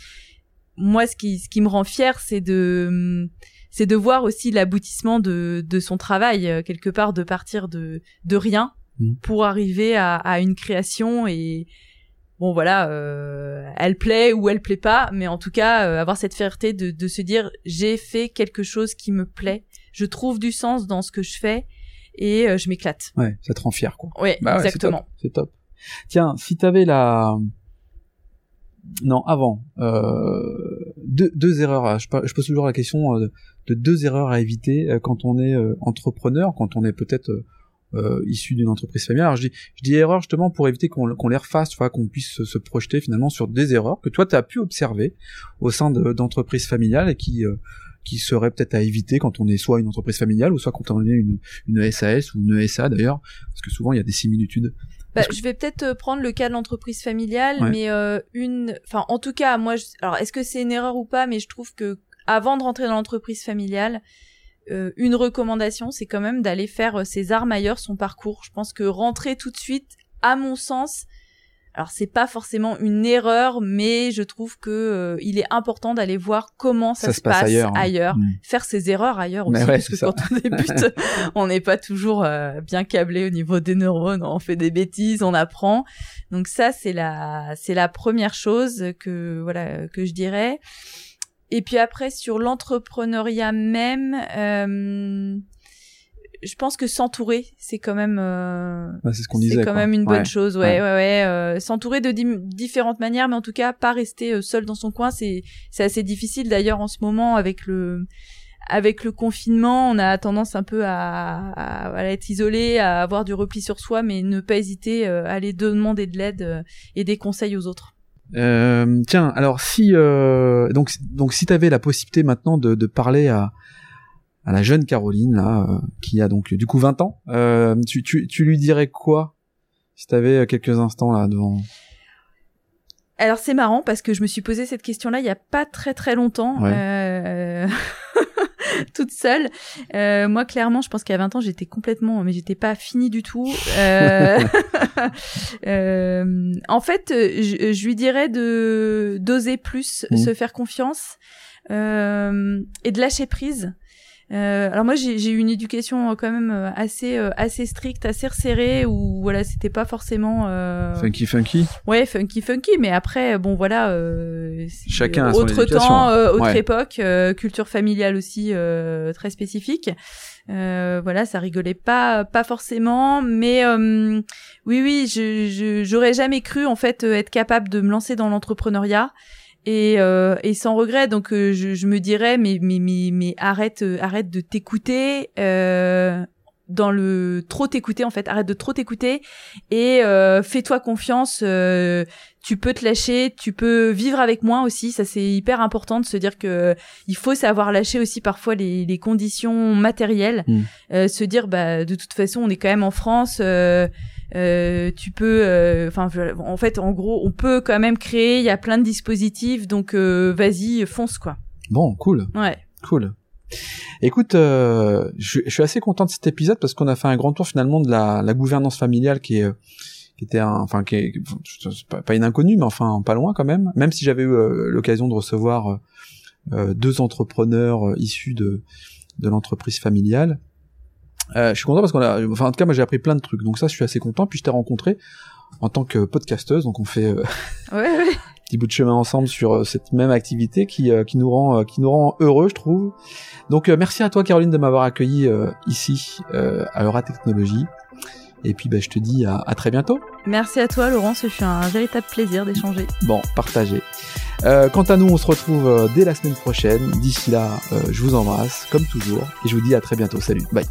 moi ce qui ce qui me rend fier c'est de c'est de voir aussi l'aboutissement de de son travail euh, quelque part de partir de de rien Mhm. pour arriver à, à une création et bon voilà, euh, elle plaît ou elle plaît pas, mais en tout cas euh, avoir cette fierté de, de se dire j'ai fait quelque chose qui me plaît, je trouve du sens dans ce que je fais et euh, je m'éclate. Ouais, ça te rend fier, quoi. Ouais, Bah ouais, exactement. C'est top. Tiens, si t'avais la... Non, avant. Euh... Deux, deux erreurs. à- Je, pose toujours la question euh, de deux erreurs à éviter euh, quand on est entrepreneur, quand on est peut-être euh, euh, issu d'une entreprise familiale. Alors je dis, je dis erreur justement pour éviter qu'on qu'on les refasse, tu vois, qu'on puisse se, se projeter finalement sur des erreurs que toi tu as pu observer au sein de- d'entreprises familiales et qui euh, qui seraient peut-être à éviter quand on est soit une entreprise familiale ou soit quand on est une, une SAS ou une SA d'ailleurs, parce que souvent il y a des similitudes. Bah, que- je vais peut-être euh, prendre le cas de l'entreprise familiale, Ouais. mais euh, une, enfin, en tout cas, moi, je... alors, est-ce que c'est une erreur ou pas Mais je trouve que avant de rentrer dans l'entreprise familiale, euh, une recommandation, c'est quand même d'aller faire euh, ses armes ailleurs, son parcours. Je pense que rentrer tout de suite, à mon sens, alors c'est pas forcément une erreur, mais je trouve que euh, il est important d'aller voir comment ça, se passe, ailleurs, hein. Mm. faire ses erreurs ailleurs aussi, ouais, parce que ça. quand on débute, on n'est pas toujours euh, bien câblé au niveau des neurones, on fait des bêtises, on apprend. Donc ça c'est la c'est la première chose que voilà que je dirais. Et puis après sur l'entrepreneuriat même, euh, je pense que s'entourer c'est quand même euh, Ouais, c'est ce qu'on disait. c'est quand quoi. même une bonne Ouais. chose, ouais, Ouais. ouais, ouais. euh, S'entourer de différentes manières, mais en tout cas, pas rester euh, seul dans son coin, c'est c'est assez difficile. D'ailleurs, en ce moment, avec le avec le confinement, on a tendance un peu à, à, à être isolé, à avoir du repli sur soi, mais ne pas hésiter euh, à aller demander de l'aide et des conseils aux autres. Euh, tiens, alors si euh, donc donc si t'avais la possibilité maintenant de, de parler à à la jeune Caroline là, euh, qui a donc du coup 20 ans, euh, tu, tu tu lui dirais quoi si t'avais quelques instants là devant Alors c'est marrant parce que je me suis posé cette question-là il y a pas très très longtemps, Ouais. toute seule. Euh, moi clairement, je pense qu'à 20 ans j'étais complètement, mais j'étais pas finie du tout. Euh, euh, en fait, je, je lui dirais de d'oser plus, Mhm. se faire confiance euh, et de lâcher prise. Euh, alors moi j'ai eu une éducation euh, quand même euh, assez euh, assez stricte, assez resserrée où voilà c'était pas forcément euh, funky funky? Ouais, funky, funky, mais après, bon, voilà. Euh, Chacun a son autre temps, euh, autre Ouais. époque, euh, culture familiale aussi euh, très spécifique. Euh, voilà, ça rigolait pas, pas forcément, mais euh, oui, oui, je, je, j'aurais jamais cru en fait être capable de me lancer dans l'entrepreneuriat. Et, euh, et sans regret, donc euh, je, je me dirais, mais mais mais, mais arrête, euh, arrête de t'écouter. Euh, dans le trop t'écouter en fait arrête de trop t'écouter et euh, fais-toi confiance euh, tu peux te lâcher tu peux vivre avec moi aussi ça c'est hyper important de se dire que il faut savoir lâcher aussi parfois les, les conditions matérielles Mm. Euh, se dire bah de toute façon on est quand même en France euh, tu peux, euh, enfin, en fait, en gros, on peut quand même créer. Il y a plein de dispositifs, donc euh, vas-y, fonce quoi. Bon, cool. Ouais. Cool. Écoute, euh, je, je, suis assez content de cet épisode parce qu'on a fait un grand tour finalement de la, la gouvernance familiale qui est qui était un, enfin qui est pas, pas une inconnue mais enfin pas loin quand même. Même si j'avais eu l'occasion de recevoir deux entrepreneurs issus de de l'entreprise familiale. Euh, je suis content parce qu'on a, enfin en tout cas moi j'ai appris plein de trucs, donc ça je suis assez content. Puis je t'ai rencontré en tant que podcasteuse, donc on fait euh, ouais, ouais. petit bout de chemin ensemble sur euh, cette même activité qui euh, qui nous rend qui nous rend heureux, je trouve. Donc merci à toi Caroline de m'avoir accueilli ici à Eura Technologie. Et puis bah, je te dis à, à, très bientôt. Merci à toi Laurent, ce fut un véritable plaisir d'échanger. Bon, partagez. Euh, quant à nous, on se retrouve dès la semaine prochaine. D'ici là, euh, je vous embrasse comme toujours et je vous dis à très bientôt. Salut, bye.